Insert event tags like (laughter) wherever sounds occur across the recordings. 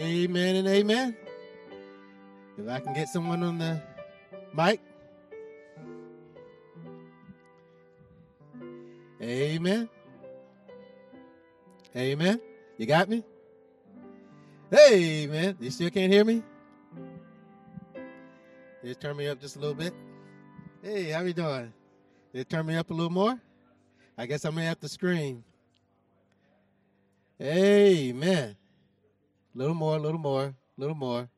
Amen and amen. If I can get someone on the mic. Amen. Amen. You got me? Hey, man. You still can't hear me? Just turn me up just a little bit. Hey, how you doing? Did turn me up a little more? I guess I may have to scream. Amen. Little more, little more, little more,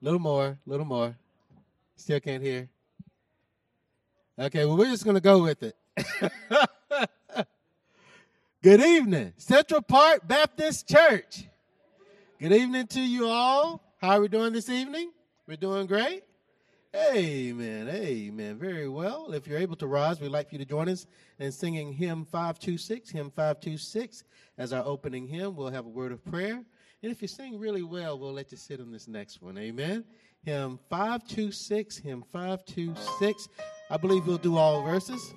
little more, little more. Still can't hear. Okay, well, we're just going to go with it. (laughs) Good evening, Central Park Baptist Church. Good evening to you all. How are we doing this evening? We're doing great. Amen. Amen. Very well. If you're able to rise, we'd like for you to join us in singing hymn 526. Hymn 526 as our opening hymn. We'll have a word of prayer. And if you sing really well, we'll let you sit on this next one. Amen. Hymn 526. Hymn 526. I believe we'll do all verses.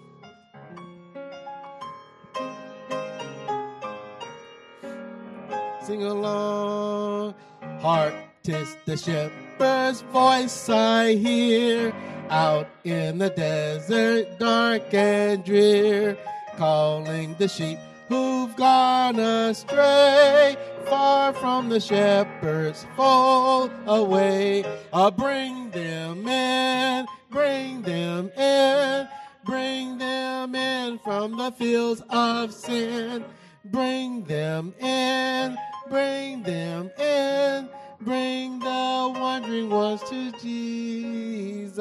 Sing along. Heart, tis the shepherd's voice I hear out in the desert, dark and drear, calling the sheep who've gone astray, far from the shepherd's fold away. I'll bring them in, bring them in, bring them in from the fields of sin. Bring them in, bring them in, bring the wandering ones to Jesus.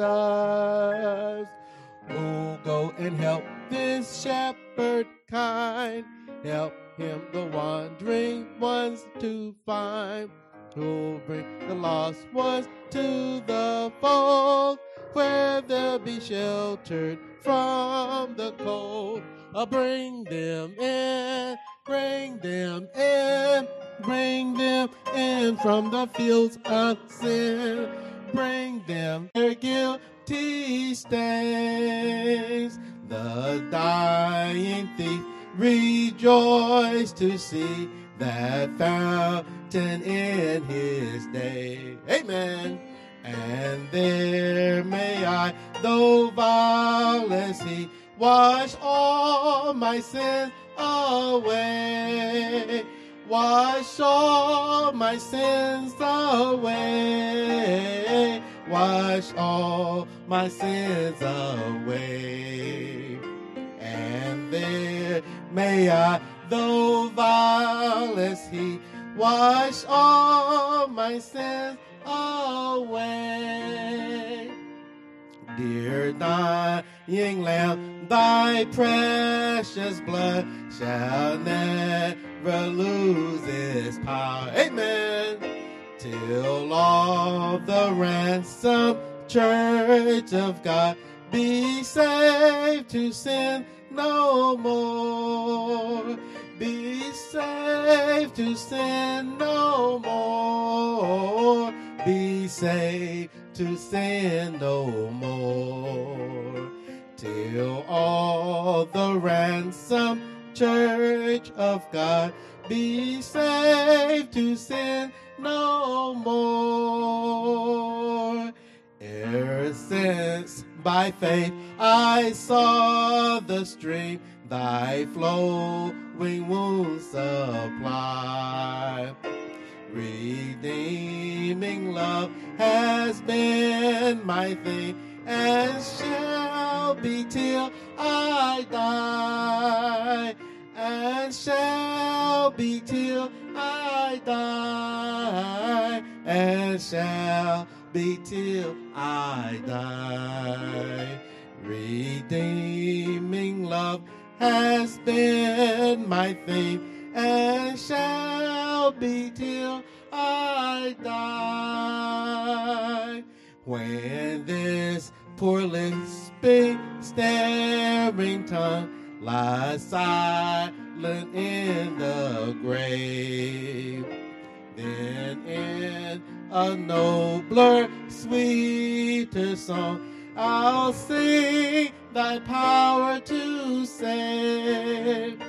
Oh, go and help this shepherd kind, help him the wandering ones to find. Who'll bring the lost ones to the fold, where they'll be sheltered from the cold. I'll bring them in, bring them in, bring them in from the fields of sin. Bring them their guilty stains. The dying thief rejoice to see that fountain in his day. Amen. And there may I, though vile as he, wash all my sins away. Wash all my sins away. Wash all my sins away. And there may I, though vile as he, wash all my sins away. Dear dying lamb, thy precious blood shall never lose its power. Amen. Till all the ransom church of God be saved to sin no more. Be saved to sin no more. Be saved to sin no more. Till all the ransom church of God be saved to sin no more. Ever since by faith I saw the stream thy flowing wounds supply. Redeeming love has been my theme and shall be till I die. And shall be till I die. And shall be till I die. Redeeming love has been my theme and shall be till I die. When this poor lisping, staring tongue lies silent in the grave, then in a nobler, sweeter song, I'll sing thy power to save.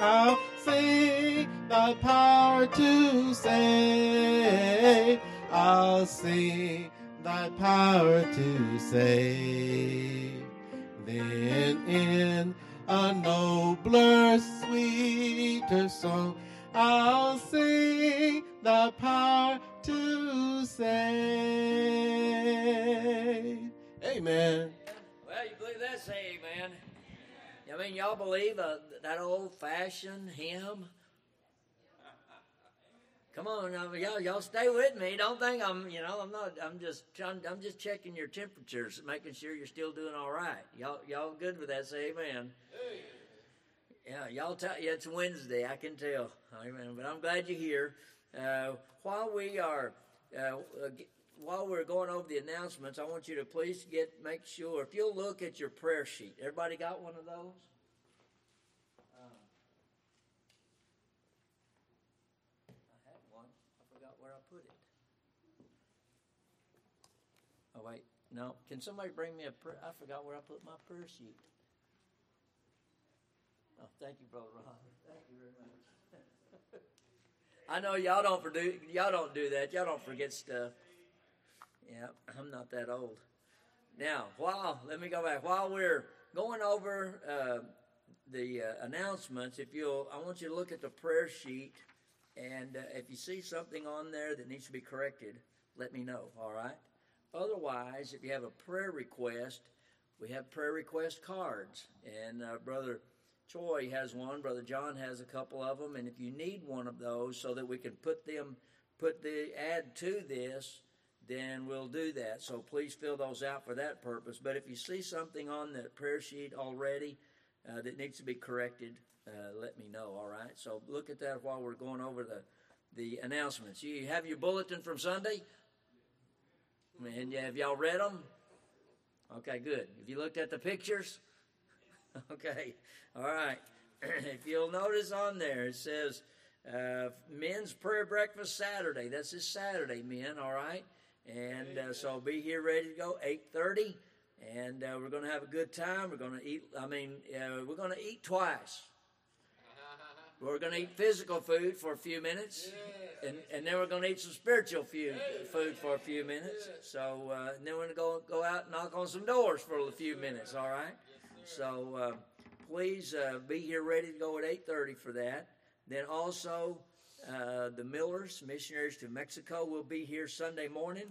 I'll sing thy power to save. I'll sing thy power to save. Then in a nobler, sweeter song, I'll sing the power to save. Amen. Well, you believe that? Say amen. I mean, y'all believe uh, that old fashioned hymn? Come on, now, y'all, y'all stay with me. Don't think I'm, you know, I'm not. I'm just trying. I'm just checking your temperatures, making sure you're still doing all right. Y'all, y'all good with that? Say amen. Yeah, y'all tell you it's Wednesday. I can tell. Amen. But I'm glad you're here. Uh, while we are, uh, while we're going over the announcements, I want you to please get make sure if you'll look at your prayer sheet. Everybody got one of those? Um, I had one. I forgot where I put it. Oh wait, no. Can somebody bring me a prayer? I forgot where I put my prayer sheet. Oh, thank you, brother Ron. Thank you very much. (laughs) I know y'all don't do y'all don't do that. Y'all don't forget stuff. Yeah, I'm not that old. Now, while let me go back. While we're going over uh, the uh, announcements, if you'll, I want you to look at the prayer sheet, and uh, if you see something on there that needs to be corrected, let me know. All right. Otherwise, if you have a prayer request, we have prayer request cards, and uh, brother. Choi has one, Brother John has a couple of them, and if you need one of those so that we can put them, put the add to this, then we'll do that. So please fill those out for that purpose. But if you see something on the prayer sheet already uh, that needs to be corrected, uh, let me know. All right. So look at that while we're going over the the announcements. You have your bulletin from Sunday, and have y'all read them? Okay, good. If you looked at the pictures, (laughs) okay, all right. (clears throat) if you'll notice on there, it says uh, men's prayer breakfast Saturday. That's this Saturday, men. All right. And uh, so be here ready to go, 8.30. And uh, we're going to have a good time. We're going to eat, I mean, uh, we're going to eat twice. (laughs) We're going to eat physical food for a few minutes, and, and then we're going to eat some spiritual few, food for a few minutes. So uh, then we're going to go go out and knock on some doors for a few minutes. All right. So uh, please uh, be here ready to go at eight thirty for that. Then also uh, the Millers, missionaries to Mexico, will be here Sunday morning,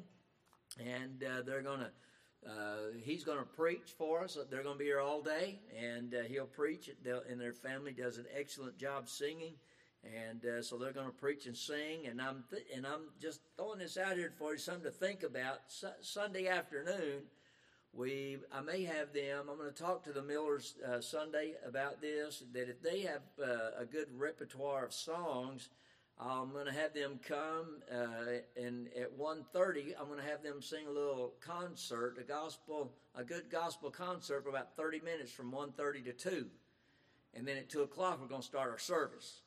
and uh, they're going to. Uh, he's going to preach for us. They're going to be here all day, and uh, he'll preach. and their family does an excellent job singing, and so they're going to preach and sing. And I'm th- and I'm just throwing this out here for you, something to think about. Sunday afternoon, we I may have them. I'm going to talk to the Millers uh, Sunday about this. That if they have uh, a good repertoire of songs I'm going to have them come, uh, and at 1.30, I'm going to have them sing a little concert, a gospel, a good gospel concert for about 30 minutes from 1.30 to 2. And then at 2 o'clock, we're going to start our service.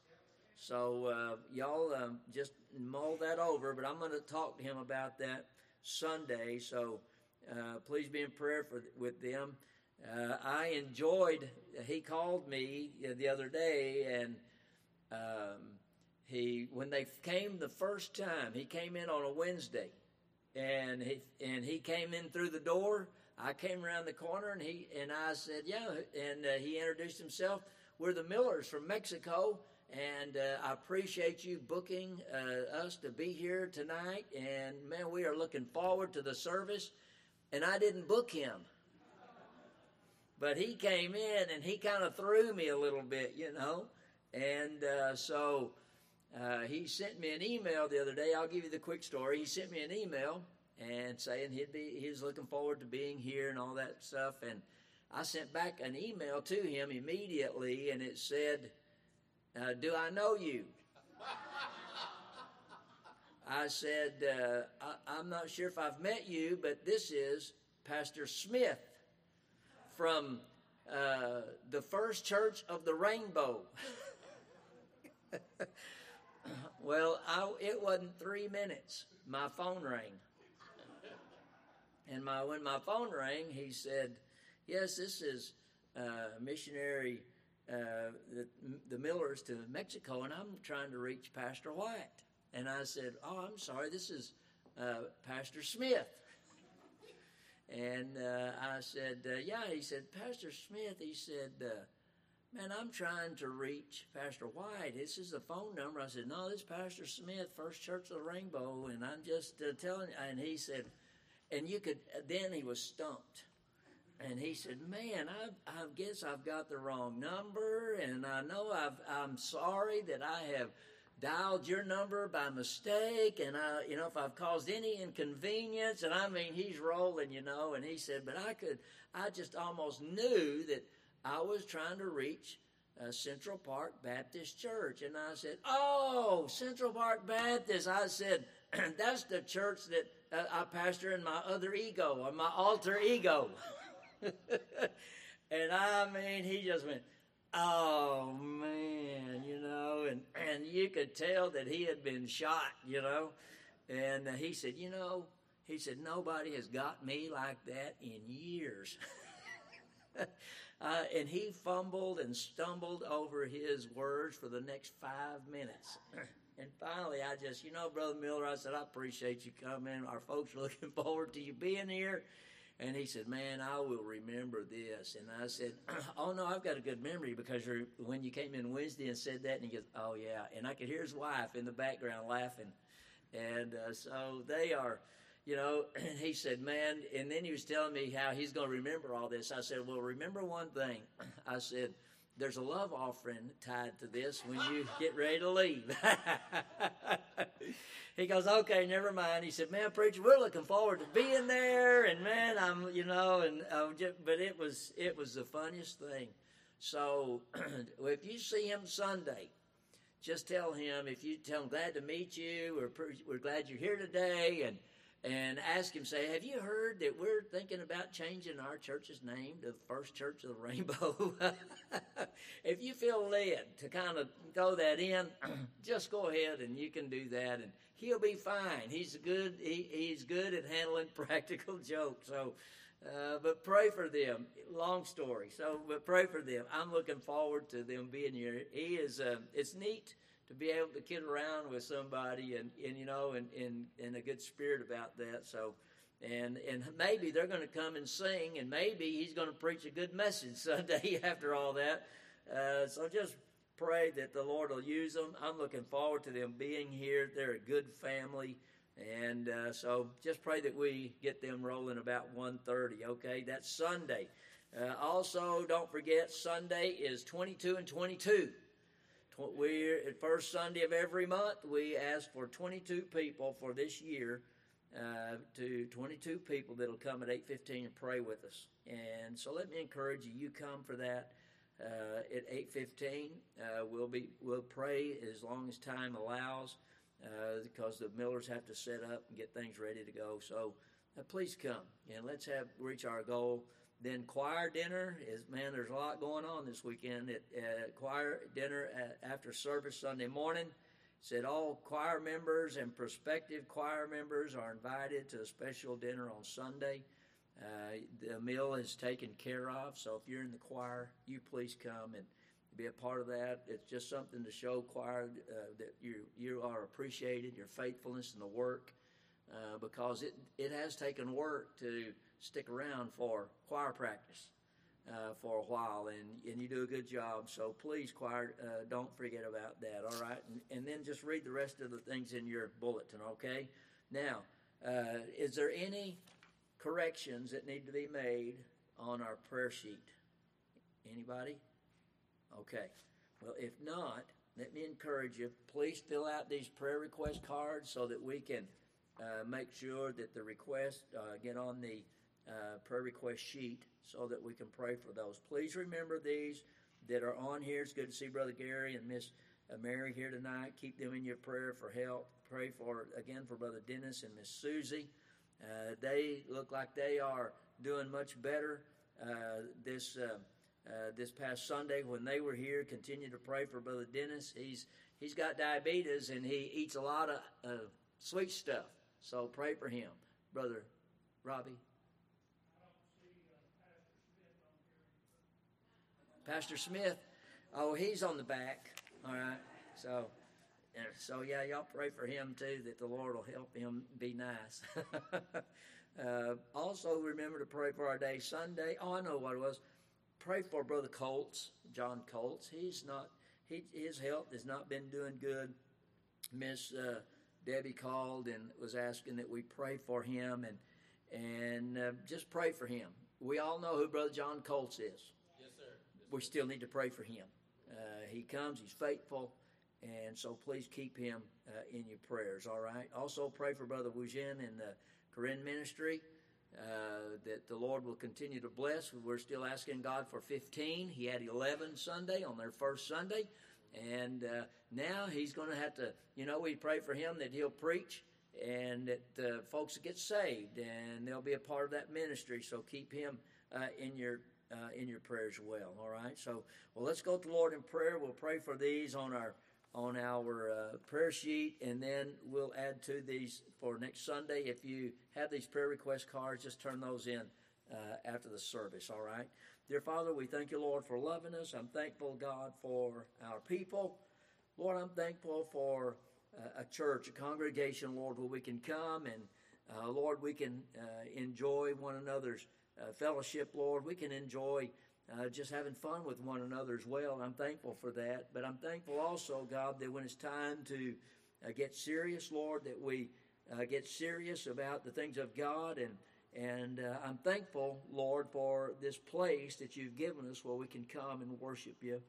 So uh, y'all um, just mull that over, but I'm going to talk to him about that Sunday. So uh, please be in prayer for with them. Uh, I enjoyed. He called me the other day, and um, he when they came the first time, he came in on a Wednesday, and he and he came in through the door. I came around the corner, and he and I said, "Yeah," and uh, he introduced himself. We're the Millers from Mexico, and uh, I appreciate you booking uh, us to be here tonight. And man, we are looking forward to the service. And I didn't book him, but he came in and he kind of threw me a little bit, you know. And uh, so uh, he sent me an email the other day. I'll give you the quick story. He sent me an email and saying he'd be he was looking forward to being here and all that stuff. And I sent back an email to him immediately, and it said, uh, "Do I know you?" I said, uh, I, am not sure if I've met you, but this is Pastor Smith from uh, the First Church of the Rainbow. (laughs) Well, I, it wasn't three minutes. My phone rang. And my, when my phone rang, he said, Yes, this is uh, missionary uh, the, the Millers to Mexico, and I'm trying to reach Pastor White. And I said, "Oh, I'm sorry, this is uh, Pastor Smith." And uh, I said, uh, "Yeah." He said, "Pastor Smith." He said, uh, "Man, I'm trying to reach Pastor White. This is the phone number." I said, "No, this is Pastor Smith, First Church of the Rainbow." And I'm just uh, telling. And he said, "And you could." Then he was stumped and he said, "Man, I, I guess I've got the wrong number, and I know I've, I'm sorry that I have dialed your number by mistake, and I, you know, if I've caused any inconvenience." And I mean, he's rolling, you know. And he said, "But I could, I just almost knew that I was trying to reach." Uh, Central Park Baptist Church. And I said, Oh, Central Park Baptist. I said, (clears throat) That's the church that uh, I pastor in my other ego, or my alter ego. (laughs) and I mean, he just went, "Oh man," you know, and and you could tell that he had been shot, you know. And he said, "You know," he said, "nobody has got me like that in years." (laughs) uh, and he fumbled and stumbled over his words for the next five minutes. (clears throat) And finally, I just, you know, Brother Miller, I said, I appreciate you coming. Our folks are looking (laughs) forward to you being here. And he said, "Man, I will remember this." And I said, (clears throat) "Oh no, I've got a good memory because when you came in Wednesday and said that." And he goes, "Oh yeah," and I could hear his wife in the background laughing. And uh, so they are, you know. (clears throat) And he said, "Man," and then he was telling me how he's going to remember all this. I said, "Well, remember one thing." (clears throat) I said. There's a love offering tied to this when you get ready to leave. (laughs) he goes, okay, never mind. He said, man, preacher, we're looking forward to being there, and man, I'm, you know, and uh, but it was it was the funniest thing. So (clears throat) if you see him Sunday, just tell him if you tell him glad to meet you, we're we're glad you're here today, and and ask him, say, have you heard that we're thinking about changing our church's name to the First Church of the Rainbow? (laughs) if you feel led to kind of throw that in, (clears throat) just go ahead and you can do that, and he'll be fine. He's good. He, he's good at handling (laughs) practical jokes. So, uh, but pray for them. Long story. So, but pray for them. I'm looking forward to them being here. He is. Uh, it's neat to be able to kid around with somebody and, and you know and in in a good spirit about that so and and maybe they're going to come and sing and maybe he's going to preach a good message (laughs) sunday after all that uh, so just pray that the lord will use them. I'm looking forward to them being here. They're a good family. And uh, so just pray that we get them rolling about 1.30 okay? That's sunday. Uh, also don't forget sunday is 22 and 22 we at first Sunday of every month we ask for 22 people for this year uh, to 22 people that'll come at 8:15 and pray with us. And so let me encourage you. You come for that uh, at 8:15. Uh, we'll be we'll pray as long as time allows uh, because the Millers have to set up and get things ready to go. So uh, please come and let's have reach our goal. Then choir dinner is man. There's a lot going on this weekend at, choir dinner at, after service Sunday morning. Said all choir members and prospective choir members are invited to a special dinner on Sunday. Uh, the meal is taken care of, so if you're in the choir, you please come and be a part of that. It's just something to show choir uh, that you you are appreciated, your faithfulness in the work, uh, because it it has taken work to stick around for choir practice uh, for a while, and, and you do a good job. So please, choir, uh, don't forget about that, all right? And, and, then just read the rest of the things in your bulletin, okay? Now, uh, is there any corrections that need to be made on our prayer sheet? Anybody? Okay. Well, if not, let me encourage you. Please fill out these prayer request cards so that we can uh, make sure that the requests uh, get on the uh, prayer request sheet so that we can pray for those. Please remember these that are on here. It's good to see Brother Gary and Miss uh, Mary here tonight. Keep them in your prayer for help. Pray for again for Brother Dennis and Miss Susie. Uh, they look like they are doing much better uh, this uh, uh, this past Sunday when they were here. Continue to pray for Brother Dennis. He's he's got diabetes and he eats a lot of sweet stuff. So pray for him, Brother Robbie. Pastor Smith, Oh, he's on the back. All right. So, so yeah, y'all pray for him too that the Lord will help him be nice. (laughs) uh, also, remember to pray for our day Sunday. Oh, I know what it was. Pray for Brother Colts, John Colts. He's not. He, his health has not been doing good. Miss uh, Debbie called and was asking that we pray for him and and uh, just pray for him. We all know who Brother John Colts is. Yes, sir. Yes, we still need to pray for him. Uh, he comes, he's faithful, and so please keep him uh, in your prayers, all right? Also, pray for Brother Wujin in the Korean ministry. Uh, that the Lord will continue to bless. We're still asking God for 15. He had 11 Sunday on their first Sunday. And uh, now he's going to have to, you know, we pray for him that he'll preach and that uh, folks get saved and they'll be a part of that ministry. So keep him uh, in your uh, in your prayers well. All right. So well, let's go to the Lord in prayer. We'll pray for these on our on our uh, prayer sheet, and then we'll add to these for next Sunday. If you have these prayer request cards, just turn those in uh, after the service. All right. Dear Father, we thank you, Lord, for loving us. I'm thankful, God, for our people. Lord, I'm thankful for uh, a church, a congregation, Lord, where we can come and, uh, Lord, we can uh, enjoy one another's uh, fellowship, Lord. We can enjoy uh, just having fun with one another as well. I'm thankful for that. But I'm thankful also, God, that when it's time to uh, get serious, Lord, that we get serious about the things of God and and uh, I'm thankful, Lord, for this place that you've given us where we can come and worship you.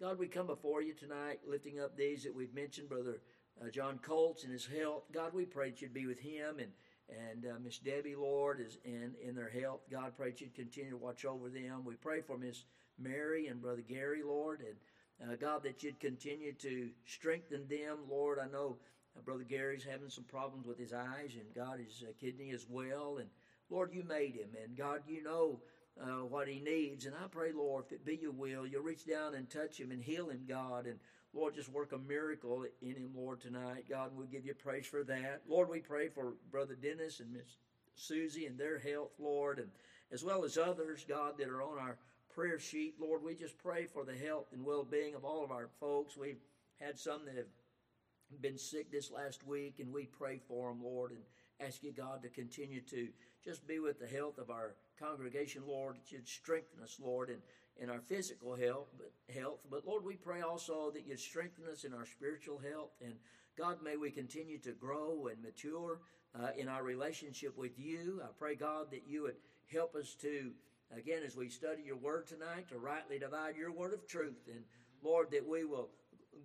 God, we come before you tonight, lifting up these that we've mentioned, Brother uh, John Colts and his health. God, we pray that you'd be with him and and uh, Miss Debbie, Lord, is in in their health. God, pray that you'd continue to watch over them. We pray for Miss Mary and Brother Gary, Lord, and uh, God, that you'd continue to strengthen them, Lord. I know uh, Brother Gary's having some problems with his eyes, and God, his uh, kidney as well, and Lord, you made him, and God, you know uh, what he needs. And I pray, Lord, if it be your will, you'll reach down and touch him and heal him, God. And Lord, just work a miracle in him, Lord, tonight. God, we'll give you praise for that. Lord, we pray for Brother Dennis and Miss Susie and their health, Lord, and as well as others, God, that are on our prayer sheet. Lord, we just pray for the health and well being of all of our folks. We've had some that have been sick this last week, and we pray for them, Lord, and ask you, God, to continue to just be with the health of our congregation, Lord, that you'd strengthen us, Lord, in, in our physical health, but health. But Lord, we pray also that you'd strengthen us in our spiritual health. And God, may we continue to grow and mature uh, in our relationship with you. I pray, God, that you would help us to, again, as we study your word tonight, to rightly divide your word of truth. And Lord, that we will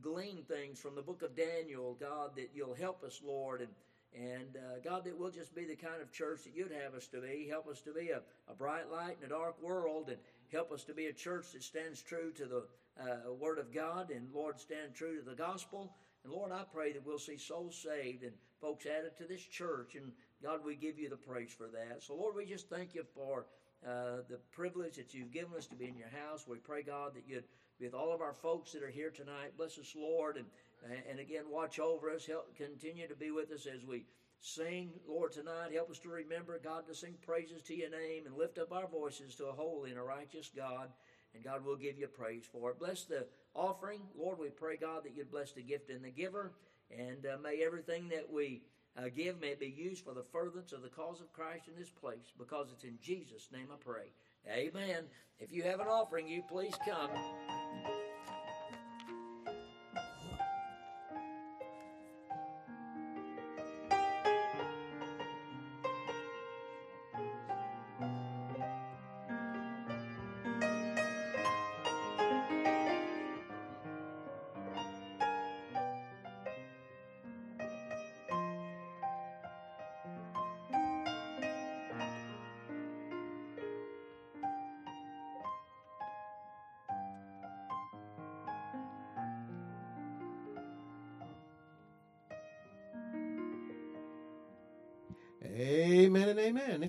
glean things from the book of Daniel, God, that you'll help us, Lord, and and uh, God, that we'll just be the kind of church that you'd have us to be. Help us to be a, a bright light in a dark world, and help us to be a church that stands true to the uh, Word of God, and Lord, stand true to the gospel. And Lord, I pray that we'll see souls saved and folks added to this church. And God, we give you the praise for that. So, Lord, we just thank you for uh, the privilege that you've given us to be in your house. We pray, God, that you'd be with all of our folks that are here tonight. Bless us, Lord, and and again, watch over us. Help continue to be with us as we sing, Lord, tonight. Help us to remember, God, to sing praises to your name and lift up our voices to a holy and a righteous God. And God will give you praise for it. Bless the offering. Lord, we pray, God, that you'd bless the gift and the giver. And uh, may everything that we uh, give may be used for the furtherance of the cause of Christ in this place, because it's in Jesus' name I pray. Amen. If you have an offering, you please come.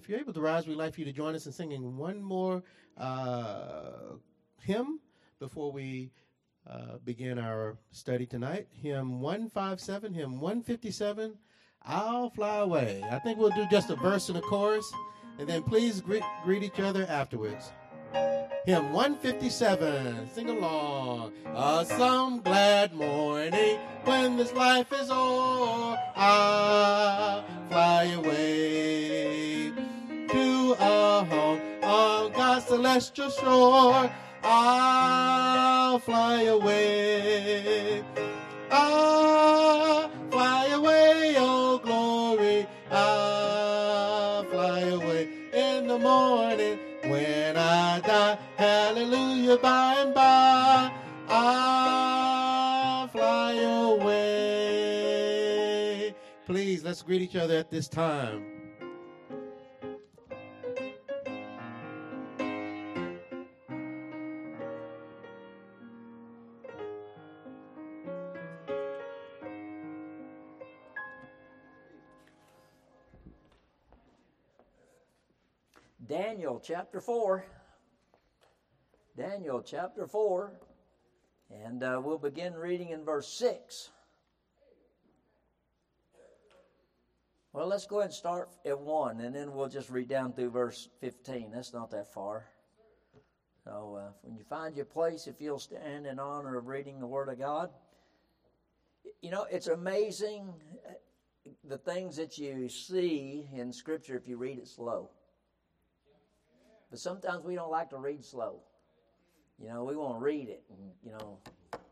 If you're able to rise, we'd like for you to join us in singing one more uh, hymn before we uh, begin our study tonight. Hymn 157, hymn 157, I'll Fly Away. I think we'll do just a verse and a chorus, and then please greet, greet each other afterwards. Hymn 157. Sing along. Uh, some glad morning when this life is o'er, I'll fly away celestial shore. I'll fly away. I'll fly away, oh glory. I'll fly away in the morning when I die. Hallelujah, by and by. I'll fly away. Please, let's greet each other at this time. Daniel chapter 4. Daniel chapter 4. And uh, we'll begin reading in verse 6. Well, let's go ahead and start at 1, and then we'll just read down through verse 15. That's not that far. So uh, when you find your place, if you'll stand in honor of reading the Word of God, you know, it's amazing uh, the things that you see in Scripture if you read it slow. But sometimes we don't like to read slow. You know, we want to read it, and you know,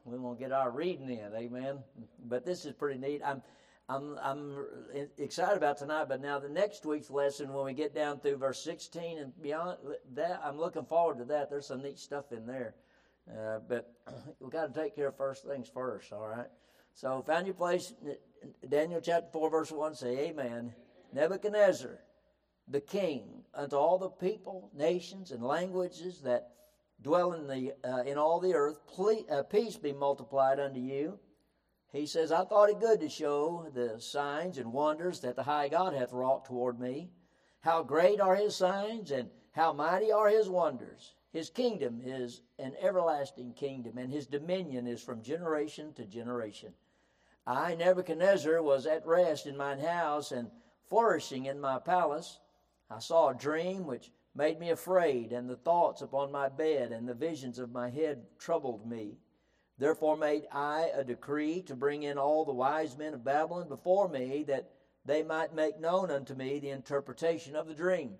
we want to get our reading in. Amen. But this is pretty neat. I'm, I'm, I'm excited about tonight. But now the next week's lesson, when we get down through verse 16 and beyond that, I'm looking forward to that. There's some neat stuff in there. Uh, but (clears throat) we got to take care of first things first. All right. So, found your place, Daniel chapter 4, verse 1. Say, Amen. Nebuchadnezzar the king unto all the people, nations, and languages that dwell in the uh, in all the earth. Uh, peace be multiplied unto you. He says, I thought it good to show the signs and wonders that the high God hath wrought toward me. How great are his signs, and how mighty are his wonders. His kingdom is an everlasting kingdom, and his dominion is from generation to generation. I, Nebuchadnezzar, was at rest in mine house and flourishing in my palace. I saw a dream which made me afraid, and the thoughts upon my bed and the visions of my head troubled me. Therefore made I a decree to bring in all the wise men of Babylon before me, that they might make known unto me the interpretation of the dream.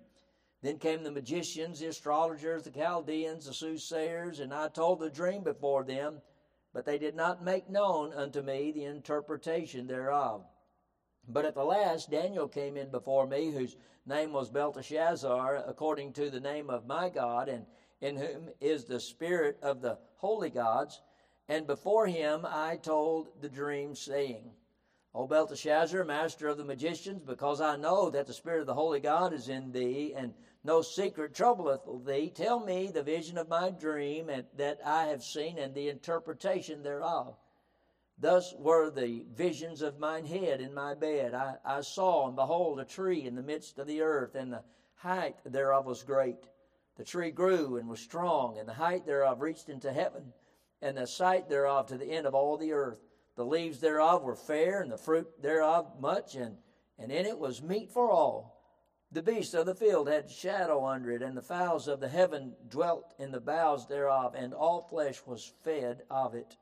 Then came the magicians, the astrologers, the Chaldeans, the soothsayers, and I told the dream before them, but they did not make known unto me the interpretation thereof. But at the last, Daniel came in before me, whose name was Belteshazzar, according to the name of my God, and in whom is the spirit of the holy gods. And before him I told the dream, saying, O Belteshazzar, master of the magicians, because I know that the spirit of the holy God is in thee, and no secret troubleth thee, tell me the vision of my dream and that I have seen, and the interpretation thereof. Thus were the visions of mine head in my bed. I, I saw, and behold, a tree in the midst of the earth, and the height thereof was great. The tree grew and was strong, and the height thereof reached into heaven, and the sight thereof to the end of all the earth. The leaves thereof were fair, and the fruit thereof much, and, and in it was meat for all. The beasts of the field had shadow under it, and the fowls of the heaven dwelt in the boughs thereof, and all flesh was fed of it.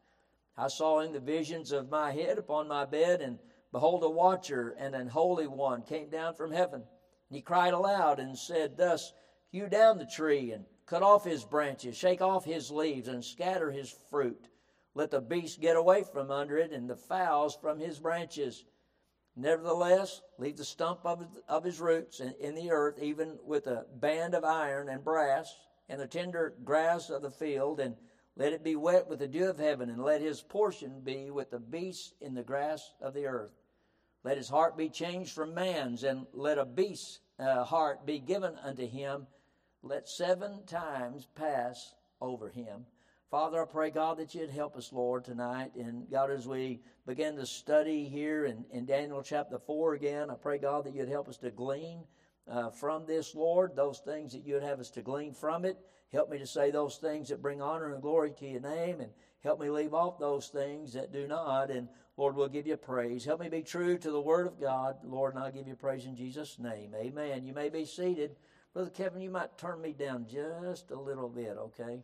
I saw in the visions of my head upon my bed, and behold, a watcher and an holy one came down from heaven. And he cried aloud and said, Thus, hew down the tree and cut off his branches, shake off his leaves, and scatter his fruit. Let the beasts get away from under it, and the fowls from his branches. Nevertheless, leave the stump of, of his roots in, in the earth, even with a band of iron and brass, and the tender grass of the field, and let it be wet with the dew of heaven, and let his portion be with the beasts in the grass of the earth. Let his heart be changed from man's, and let a beast's uh, heart be given unto him. Let seven times pass over him. Father, I pray, God, that you'd help us, Lord, tonight. And God, as we begin to study here in, in Daniel chapter 4 again, I pray, God, that you'd help us to glean uh, from this, Lord, those things that you'd have us to glean from it. Help me to say those things that bring honor and glory to your name, and help me leave off those things that do not. And Lord, we'll give you praise. Help me be true to the Word of God, Lord, and I'll give you praise in Jesus' name. Amen. You may be seated. Brother Kevin, you might turn me down just a little bit, okay?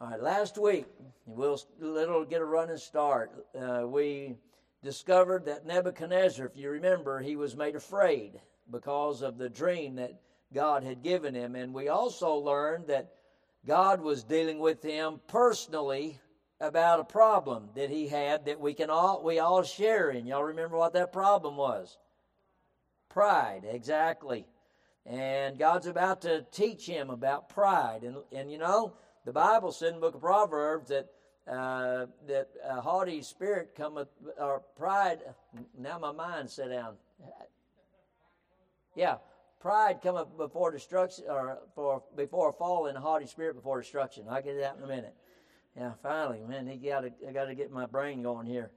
All right, last week, we'll little get a running start. Uh, we discovered that Nebuchadnezzar, if you remember, he was made afraid because of the dream that God had given him. And we also learned that God was dealing with him personally about a problem that he had that we can all we all share in. Y'all remember what that problem was? Pride, exactly. And God's about to teach him about pride. And and you know, the Bible said in the book of Proverbs that uh, that a haughty spirit cometh or pride now my mind set down. Yeah, pride cometh before destruction or for before a fall and a haughty spirit before destruction. I'll get it out in a minute. Yeah, finally, man, he got to I got to get my brain going here.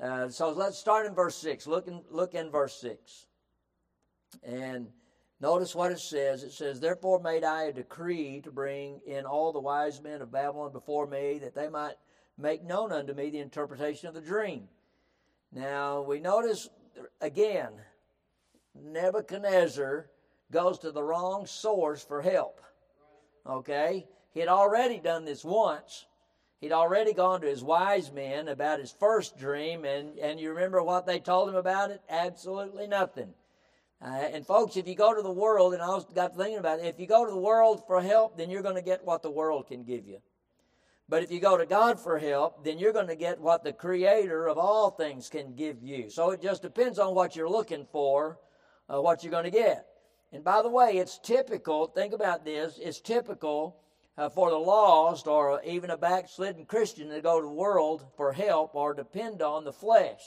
Uh, so let's start in verse six. Look in look in verse six, and notice what it says. It says, "Therefore made I a decree to bring in all the wise men of Babylon before me, that they might make known unto me the interpretation of the dream." Now we notice again, Nebuchadnezzar goes to the wrong source for help. Okay, he had already done this once He'd already gone to his wise men about his first dream, and, and you remember what they told him about it? Absolutely nothing. Uh, and folks, if you go to the world, and I was got thinking about it, if you go to the world for help, then you're going to get what the world can give you. But if you go to God for help, then you're going to get what the Creator of all things can give you. So it just depends on what you're looking for, uh, what you're going to get. And by the way, it's typical, think about this, it's typical uh, for the lost or even a backslidden Christian to go to the world for help or depend on the flesh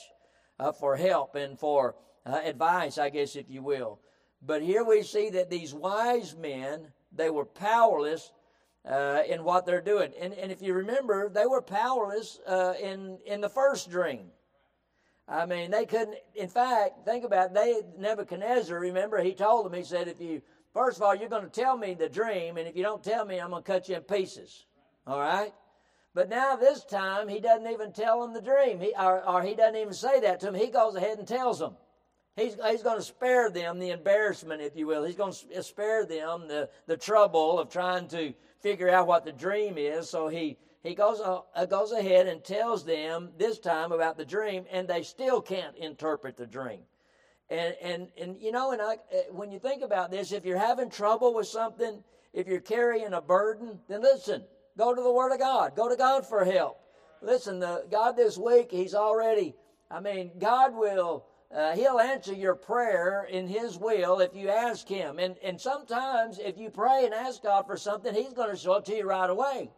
uh, for help and for uh, advice, I guess, if you will. But here we see that these wise men, they were powerless uh, in what they're doing. And, and if you remember, they were powerless uh, in, in the first dream. I mean, they couldn't, in fact, think about it, they, Nebuchadnezzar, remember, he told them, he said, if you First of all, you're going to tell me the dream, and if you don't tell me, I'm going to cut you in pieces. All right? But now this time, he doesn't even tell them the dream, he, or, or he doesn't even say that to them. He goes ahead and tells them. He's, he's going to spare them the embarrassment, if you will. He's going to spare them the, the trouble of trying to figure out what the dream is. So he, he goes, uh, goes ahead and tells them this time about the dream, and they still can't interpret the dream. And, and, and you know, and I, eh, when you think about this, if you're having trouble with something, if you're carrying a burden, then listen, go to the Word of God. Go to God for help. Listen, the, God this week, He's already, I mean, God will, uh, He'll answer your prayer in His will if you ask Him. And, and sometimes if you pray and ask God for something, He's going to show it to you right away.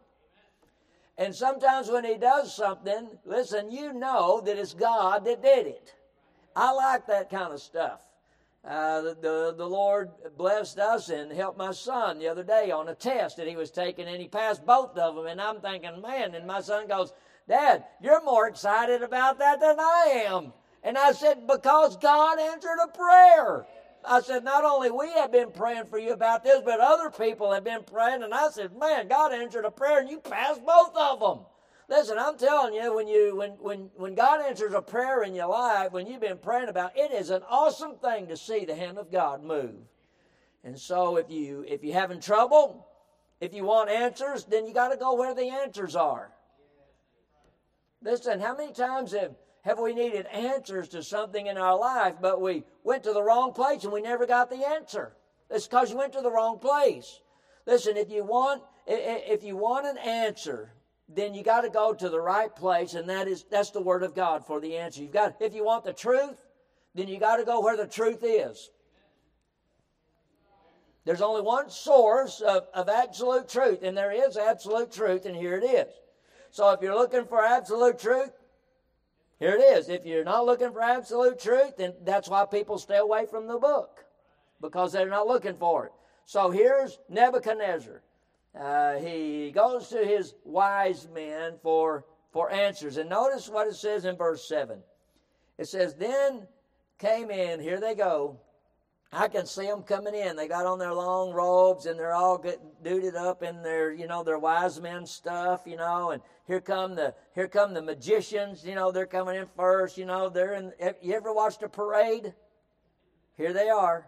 And sometimes when He does something, listen, you know that it's God that did it. I like that kind of stuff. Uh, the, the, the Lord blessed us and helped my son the other day on a test that he was taking, and he passed both of them. And I'm thinking, man, and my son goes, Dad, you're more excited about that than I am. And I said, because God answered a prayer. I said, not only we have been praying for you about this, but other people have been praying. And I said, man, God answered a prayer and you passed both of them. Listen, I'm telling you, when you when when when God answers a prayer in your life, when you've been praying about, it is an awesome thing to see the hand of God move. And so if you if you're having trouble, if you want answers, then you got to go where the answers are. Listen, how many times have have we needed answers to something in our life, but we went to the wrong place and we never got the answer? It's because you went to the wrong place. Listen, if you want if you want an answer, then you got to go to the right place, and that is that's the Word of God for the answer. You've got if you want the truth, then you got to go where the truth is. There's only one source of, of absolute truth, and there is absolute truth, and here it is. So if you're looking for absolute truth, here it is. If you're not looking for absolute truth, then that's why people stay away from the book, because they're not looking for it. So here's Nebuchadnezzar uh, he goes to his wise men for, for answers. And notice what it says in verse 7. It says, Then came in, here they go. I can see them coming in. They got on their long robes and they're all get duded up in their, you know, their wise men stuff, you know, and here come the here come the magicians, you know, they're coming in first, you know, they're in you ever watched a parade? Here they are.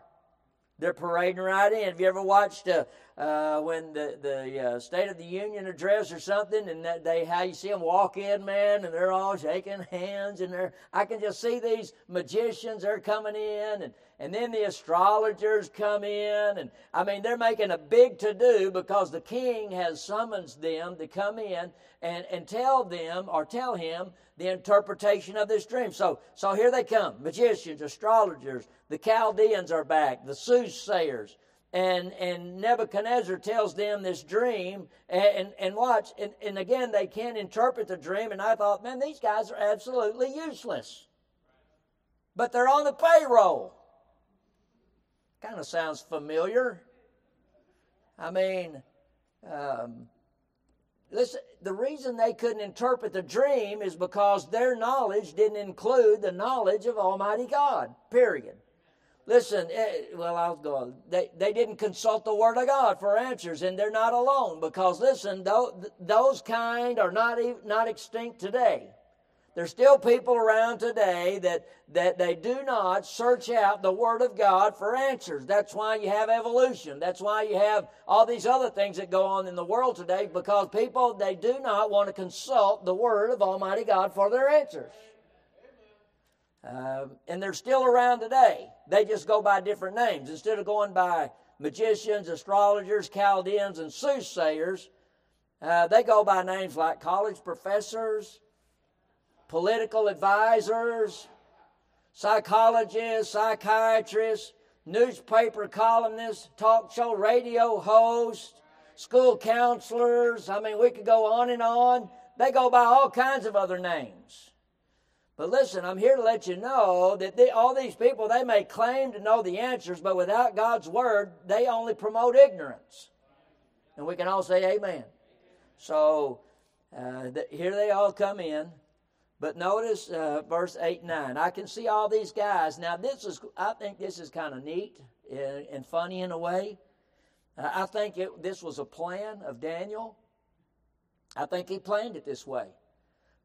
They're parading right in. Have you ever watched uh, uh, when the the uh, State of the Union address or something, and that they how you see them walk in, man, and they're all shaking hands, and they're I can just see these magicians they're coming in, and and then the astrologers come in, and I mean they're making a big to do because the king has summoned them to come in and and tell them or tell him the interpretation of this dream. So so here they come, magicians, astrologers, the Chaldeans are back, the soothsayers and and Nebuchadnezzar tells them this dream and and watch and, and again they can't interpret the dream and I thought man these guys are absolutely useless. But they're on the payroll. Kind of sounds familiar. I mean um, listen the reason they couldn't interpret the dream is because their knowledge didn't include the knowledge of Almighty God period Listen, eh, well, I'll go. on. They, they didn't consult the Word of God for answers, and they're not alone because, listen, those, those kind are not, even, not extinct today. There's still people around today that, that they do not search out the Word of God for answers. That's why you have evolution. That's why you have all these other things that go on in the world today because people, they do not want to consult the Word of Almighty God for their answers. Um, and they're still around today. They just go by different names. Instead of going by magicians, astrologers, Chaldeans, and soothsayers, uh, they go by names like college professors, political advisors, psychologists, psychiatrists, newspaper columnists, talk show radio hosts, school counselors. I mean, we could go on and on. They go by all kinds of other names. But listen, I'm here to let you know that they, all these people, they may claim to know the answers, but without God's word, they only promote ignorance. And we can all say amen. So uh, here they all come in. But notice uh, verse 8 and 9. I can see all these guys. Now, this is, I think this is kind of neat and, and, funny in a way. Uh, I think it, this was a plan of Daniel. I think he planned it this way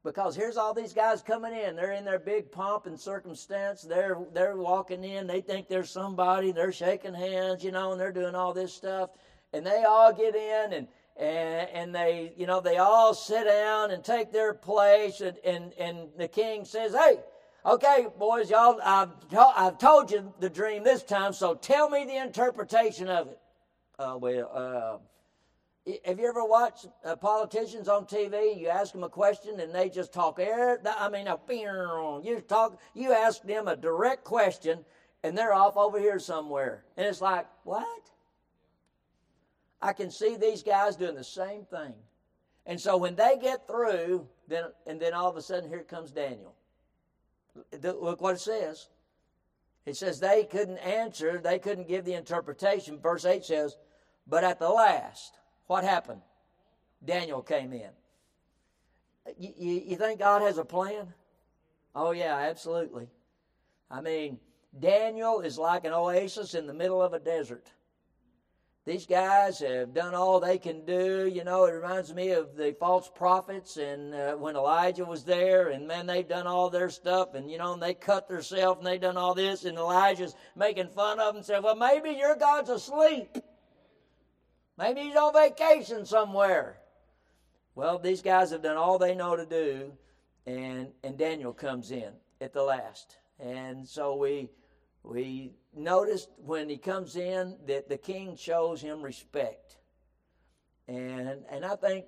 because here's all these guys coming in. They're in their big pomp and circumstance. They're they're walking in. They think they're somebody. They're shaking hands, you know, and they're doing all this stuff. And they all get in and and, and they you know they all sit down and take their place. And and, and the king says, "Hey." Okay, boys, y'all, I've, I've told you the dream this time, so tell me the interpretation of it. Uh, well, uh, have you ever watched uh, politicians on TV? You ask them a question and they just talk air. I mean, you talk. You ask them a direct question and they're off over here somewhere, and it's like what? I can see these guys doing the same thing, and so when they get through, then and then all of a sudden here comes Daniel. Look what it says. It says they couldn't answer, they couldn't give the interpretation. Verse 8 says, But at the last, what happened? Daniel came in. You, you, you think God has a plan? Oh, yeah, absolutely. I mean, Daniel is like an oasis in the middle of a desert. These guys have done all they can do. You know, it reminds me of the false prophets and uh, when Elijah was there, and man, they've done all their stuff, and you know, and they cut themselves and they've done all this, and Elijah's making fun of them and said, Well, maybe your God's asleep. Maybe he's on vacation somewhere. Well, these guys have done all they know to do, and and Daniel comes in at the last. And so we we noticed when he comes in that the king shows him respect. And and I think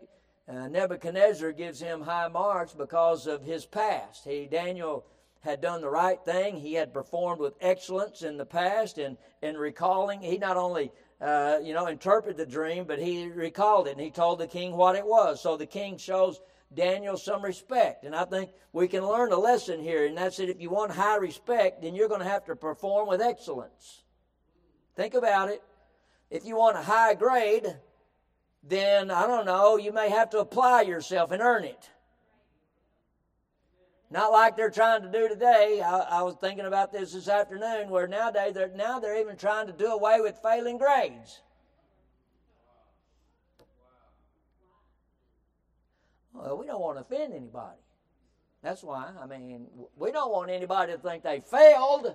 uh, Nebuchadnezzar gives him high marks because of his past. He Daniel had done the right thing. He had performed with excellence in the past, and in recalling, he not only uh, you know, interpret the dream, but he recalled it and he told the king what it was. So the king shows Daniel some respect. And I think we can learn a lesson here, and that's that if you want high respect, then you're going to have to perform with excellence. Think about it. If you want a high grade, then I don't know, you may have to apply yourself and earn it. Not like they're trying to do today. I, I, was thinking about this this afternoon, where nowadays they're now they're even trying to do away with failing grades. Well, we don't want to offend anybody. That's why. I mean, we don't want anybody to think they failed.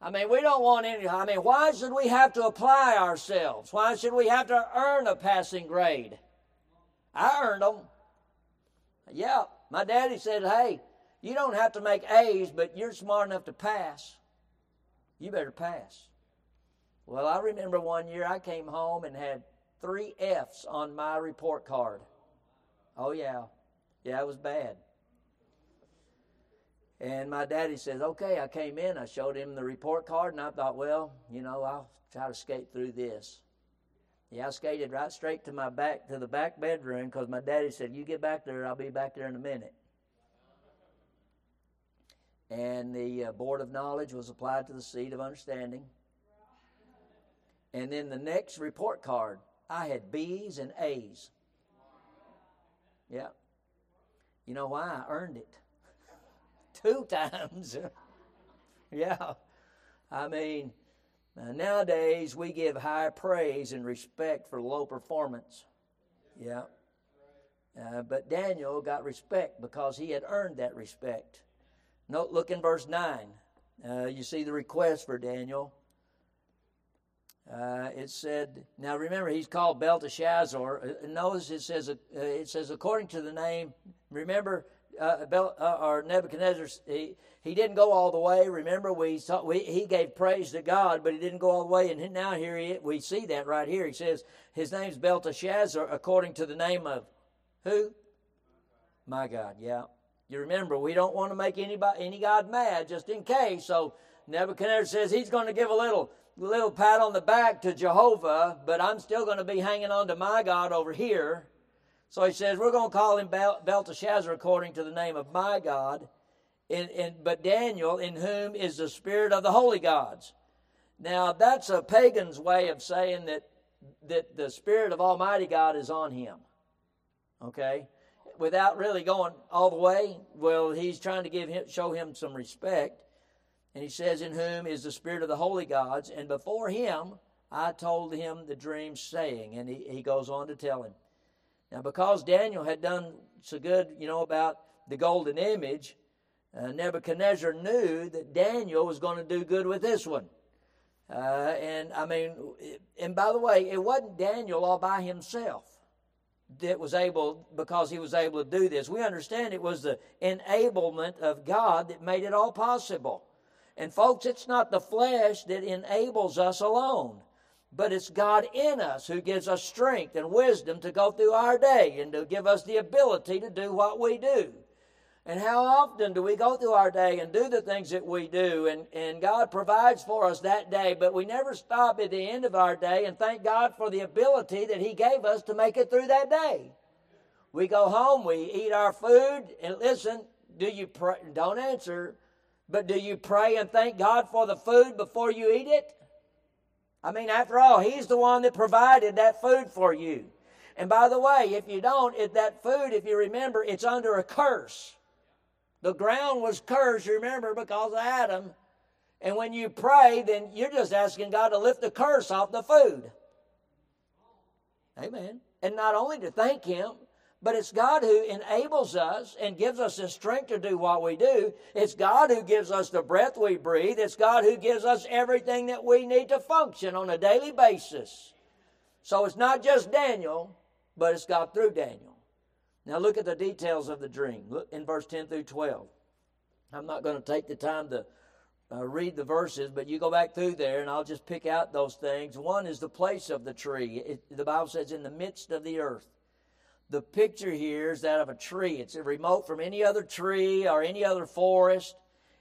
I mean, we don't want any. I mean, why should we have to apply ourselves? Why should we have to earn a passing grade? I earned them. Yeah, my daddy said, hey, you don't have to make A's, but you're smart enough to pass. You better pass. Well, I remember one year I came home and had three F's on my report card. Oh, yeah. Yeah, it was bad. And my daddy says, okay, I came in, I showed him the report card, and I thought, well, you know, I'll try to skate through this. Yeah, I skated right straight to my back to the back bedroom because my daddy said, "You get back there, I'll be back there in a minute." And the uh, board of knowledge was applied to the seat of understanding. And then the next report card, I had B's and A's. Yeah. You know why? I earned it (laughs) two times. (laughs) yeah. I mean, uh, nowadays we give high praise and respect for low performance. Yeah. Uh, but Daniel got respect because he had earned that respect. Note, look in verse 9. Uh, you see the request for Daniel. Uh, it said, now remember, he's called Belteshazzar. Uh, notice it says, uh, it says, according to the name, remember, uh, uh, or Nebuchadnezzar, he, he didn't go all the way. Remember, we, saw, we he gave praise to God, but he didn't go all the way. And now here he, we see that right here. He says his name's Belteshazzar, according to the name of who? My God. Yeah. You remember, we don't want to make anybody any God mad, just in case. So Nebuchadnezzar says he's going to give a little little pat on the back to Jehovah, but I'm still going to be hanging on to my God over here. So he says, We're going to call him Belteshazzar according to the name of my God. In, in, but Daniel, in whom is the spirit of the holy gods. Now, that's a pagan's way of saying that, that the spirit of Almighty God is on him. Okay? Without really going all the way, well, he's trying to give him, show him some respect. And he says, In whom is the spirit of the holy gods. And before him, I told him the dream, saying. And he, he goes on to tell him. Now, because Daniel had done so good, you know, about the golden image, uh, Nebuchadnezzar knew that Daniel was going to do good with this one. Uh, and I mean, and by the way, it wasn't Daniel all by himself that was able, because he was able to do this. We understand it was the enablement of God that made it all possible. And folks, it's not the flesh that enables us alone but it's God in us who gives us strength and wisdom to go through our day and to give us the ability to do what we do. And how often do we go through our day and do the things that we do? And, and God provides for us that day, but we never stop at the end of our day and thank God for the ability that He gave us to make it through that day. We go home, we eat our food, and listen, do you pray? Don't answer, but do you pray and thank God for the food before you eat it? I mean, after all, He's the one that provided that food for you. And by the way, if you don't, if that food, if you remember, it's under a curse. The ground was cursed, remember, because of Adam. And when you pray, then you're just asking God to lift the curse off the food. Amen. And not only to thank Him, but it's God who enables us and gives us the strength to do what we do. It's God who gives us the breath we breathe. It's God who gives us everything that we need to function on a daily basis. So it's not just Daniel, but it's God through Daniel. Now look at the details of the dream. Look in verse 10 through 12. I'm not going to take the time to uh, read the verses, but you go back through there and I'll just pick out those things. One is the place of the tree. It, the Bible says, in the midst of the earth the picture here is that of a tree. It's remote from any other tree or any other forest.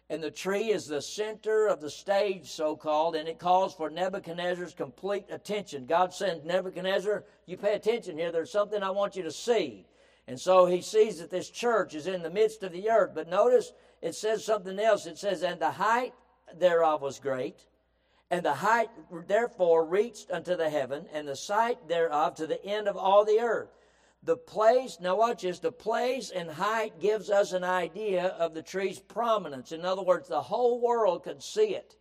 And the tree is the center of the stage, so called, and it calls for Nebuchadnezzar's complete attention. God sends Nebuchadnezzar, you pay attention here, there's something I want you to see. And so he sees that this church is in the midst of the earth. But notice it says something else. It says, And the height thereof was great, and the height therefore reached unto the heaven, and the sight thereof to the end of all the earth. The place, now watch this, the place and height gives us an idea of the tree's prominence. In other words, the whole world could see it.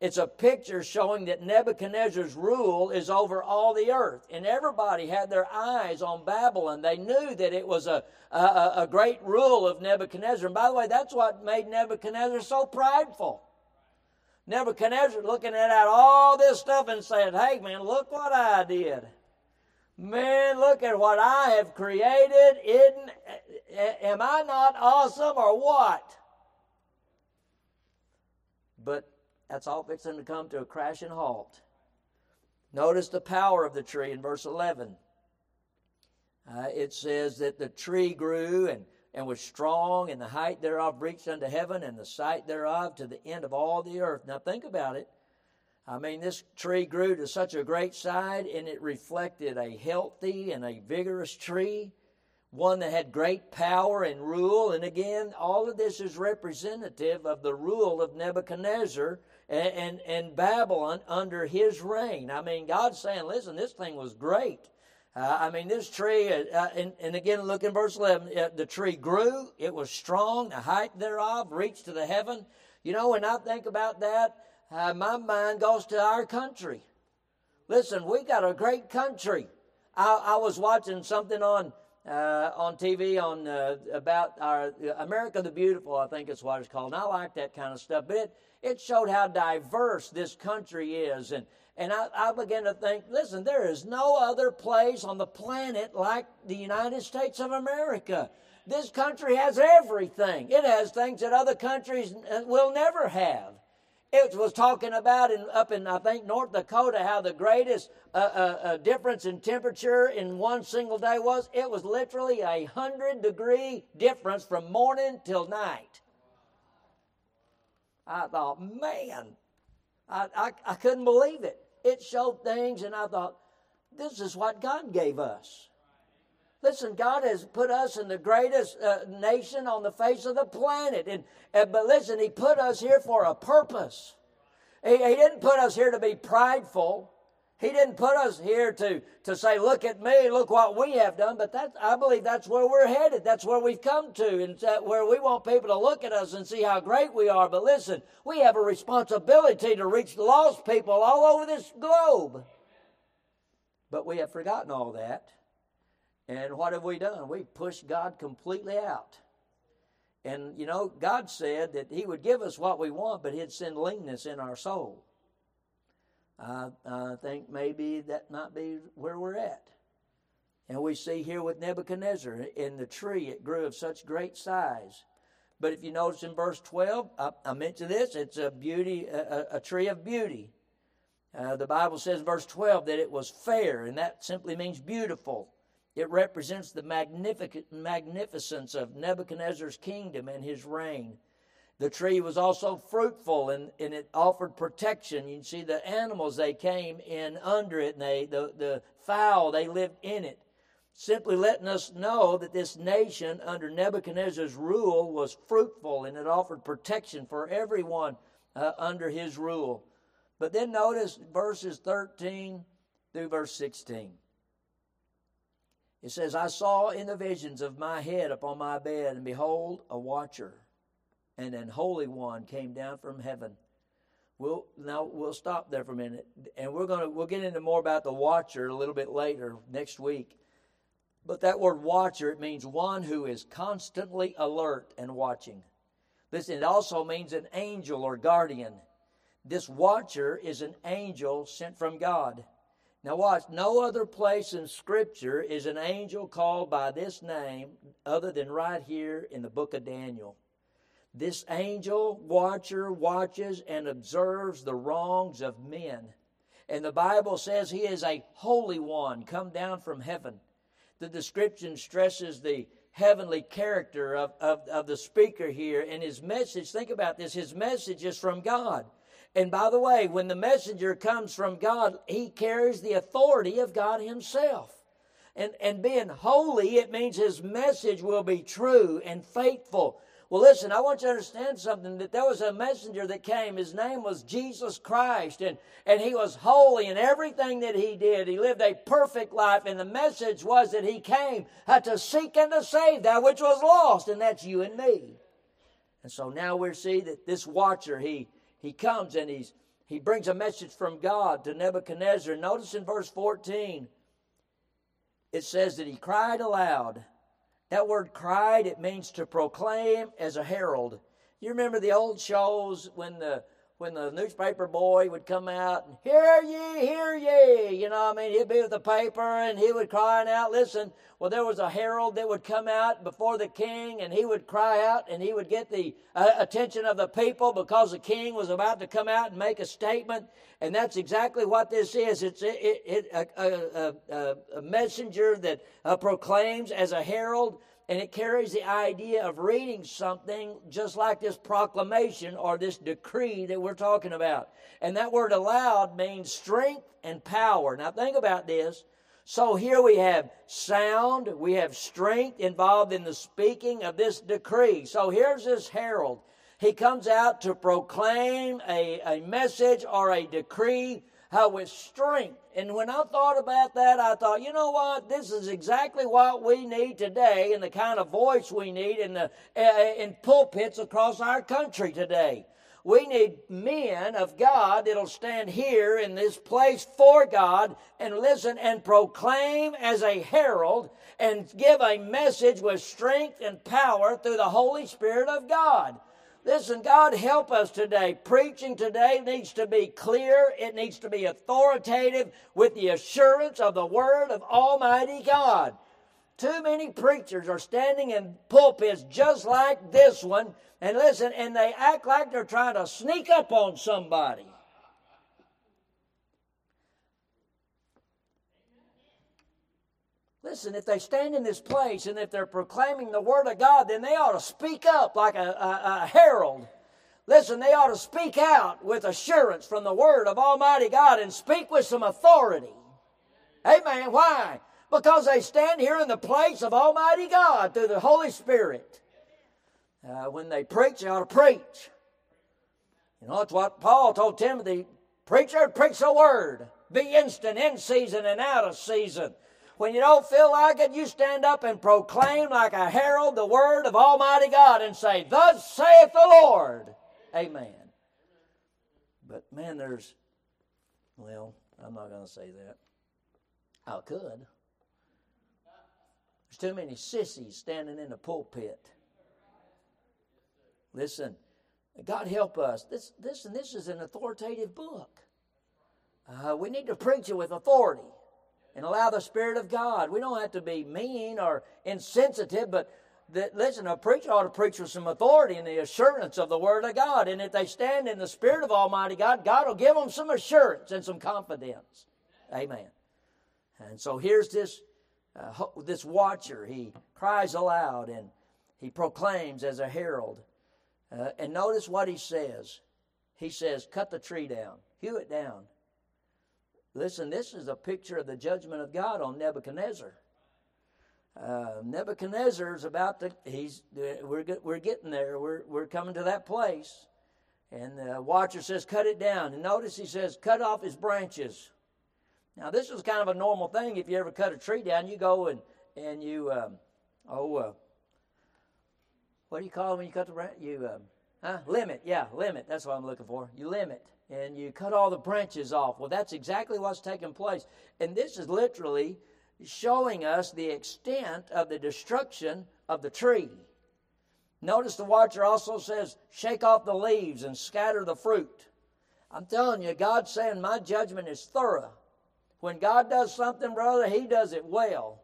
It's a picture showing that Nebuchadnezzar's rule is over all the earth. And everybody had their eyes on Babylon. They knew that it was a, a, a great rule of Nebuchadnezzar. And by the way, that's what made Nebuchadnezzar so prideful. Nebuchadnezzar looking at all this stuff and saying, Hey, man, look what I did. Man, look at what I have created. Isn't, am I not awesome or what? But that's all fixing to come to a crashing halt. Notice the power of the tree in verse 11. Uh, it says that the tree grew and, and was strong, and the height thereof reached unto heaven, and the sight thereof to the end of all the earth. Now think about it. I mean, this tree grew to such a great size, and it reflected a healthy and a vigorous tree, one that had great power and rule. And again, all of this is representative of the rule of Nebuchadnezzar and, and, and Babylon under his reign. I mean, God's saying, listen, this thing was great. Uh, I mean, this tree, uh, uh, and, and, again, look in verse 11. Uh, the tree grew, it was strong, the height thereof reached to the heaven. You know, when I think about that, uh, my mind goes to our country. Listen, we got a great country. I, I was watching something on uh, on TV on about our America the Beautiful, I think it's what it's called. And I like that kind of stuff. But it, it showed how diverse this country is, and and I, I began to think, listen, there is no other place on the planet like the United States of America. This country has everything. It has things that other countries uh, will never have. It was talking about in, up in, I think, North Dakota, how the greatest uh, uh, uh, difference in temperature in one single day was. It was literally a 100 degree difference from morning till night. I thought, man, I, I, I couldn't believe it it showed things, and I thought, this is what God gave us. Listen, God has put us in the greatest uh, nation on the face of the planet. And, and, but listen, He put us here for a purpose. He, he didn't put us here to be prideful. He didn't put us here to, to say, look at me, look what we have done. But that, I believe that's where we're headed. That's where we've come to, and where we want people to look at us and see how great we are. But listen, we have a responsibility to reach lost people all over this globe. But we have forgotten all that. And what have we done? We've pushed God completely out. And, you know, God said that He would give us what we want, but He'd send leanness in our soul. I, I think maybe that might be where we're at. And we see here with Nebuchadnezzar in the tree, it grew of such great size. But if you notice in verse 12, I, I mentioned this, it's a beauty, a, a tree of beauty. Uh, the Bible says, verse 12, that it was fair, and that simply means beautiful. It represents the magnificence of Nebuchadnezzar's kingdom and his reign. The tree was also fruitful and, and it offered protection. You see the animals, they came in under it, and they, the, the fowl, they lived in it. Simply letting us know that this nation under Nebuchadnezzar's rule was fruitful and it offered protection for everyone uh, under his rule. But then notice verses 13 through verse 16. It says, I saw in the visions of my head upon my bed, and behold, a watcher and an holy one came down from heaven. We'll now we'll stop there for a minute, and we're gonna we'll get into more about the watcher a little bit later next week. But that word watcher it means one who is constantly alert and watching. Listen, it also means an angel or guardian. This watcher is an angel sent from God. Now, watch, no other place in Scripture is an angel called by this name other than right here in the book of Daniel. This angel watcher watches and observes the wrongs of men. And the Bible says he is a holy one come down from heaven. The description stresses the heavenly character of, of, of the speaker here and his message. Think about this his message is from God. And by the way, when the messenger comes from God, he carries the authority of God himself. And, and being holy, it means his message will be true and faithful well, listen, I want you to understand something that there was a messenger that came. His name was Jesus Christ, and, and he was holy in everything that he did. He lived a perfect life, and the message was that he came uh, to seek and to save that which was lost, and that's you and me. And so now we see that this watcher, he, he comes and he's, he brings a message from God to Nebuchadnezzar. Notice in verse 14, it says that he cried aloud that word cried, it means to proclaim as a herald. You remember the old shows when the when the newspaper boy would come out and hear ye, hear ye, you know, I mean, he'd be with the paper and he would crying out, listen. Well, there was a herald that would come out before the king and he would cry out and he would get the uh, attention of the people because the king was about to come out and make a statement. And that's exactly what this is. It's it, it, it a, a, a, messenger that uh, proclaims as a herald and it carries the idea of reading something just like this proclamation or this decree that we're talking about. And that word aloud means strength and power. Now, think about this. So here we have sound, we have strength involved in the speaking of this decree. So here's this herald. He comes out to proclaim a, a message or a decree uh, with strength. And when I thought about that, I thought, you know what? This is exactly what we need today and the kind of voice we need in, the, uh, in pulpits across our country today. We need men of God that'll stand here in this place for God and listen and proclaim as a herald and give a message with strength and power through the Holy Spirit of God. Listen, God help us today. Preaching today needs to be clear, it needs to be authoritative with the assurance of the Word of Almighty God. Too many preachers are standing in pulpits just like this one, and listen, and they act like they're trying to sneak up on somebody. Listen, if they stand in this place and if they're proclaiming the Word of God, then they ought to speak up like a, a, a herald. Listen, they ought to speak out with assurance from the Word of Almighty God and speak with some authority. Amen. Why? Because they stand here in the place of Almighty God through the Holy Spirit. Uh, when they preach, they ought to preach. You know, it's what Paul told Timothy preacher, preach the Word. Be instant in season and out of season. When you don't feel like it, you stand up and proclaim like a herald the word of Almighty God and say, Thus saith the Lord. Amen. But man, there's, well, I'm not going to say that. I could. There's too many sissies standing in the pulpit. Listen, God help us. This, this, and this is an authoritative book. Uh, we need to preach it with authority and allow the Spirit of God. We don't have to be mean or insensitive, but that, listen, a preacher ought to preach with some authority and the assurance of the Word of God. And if they stand in the Spirit of Almighty God, God will give them some assurance and some confidence. Amen. And so here's this, uh, this watcher. He cries aloud and he proclaims as a herald. Uh, and notice what he says. He says, Cut the tree down, hew it down, Listen, this is a picture of the judgment of God on Nebuchadnezzar. Uh, Nebuchadnezzar is about to, he's, we're, we're getting there. We're, we're coming to that place. And the watcher says, cut it down. And notice he says, cut off his branches. Now, this is kind of a normal thing. If you ever cut a tree down, you go and, and you, um, oh, uh, what do you call it when you cut the branch? You, um, huh? Limit. Yeah, limit. That's what I'm looking for. You limit and you cut all the branches off. Well, that's exactly what's taking place. And this is literally showing us the extent of the destruction of the tree. Notice the watcher also says, shake off the leaves and scatter the fruit. I'm telling you, God's saying my judgment is thorough. When God does something, brother, He does it well.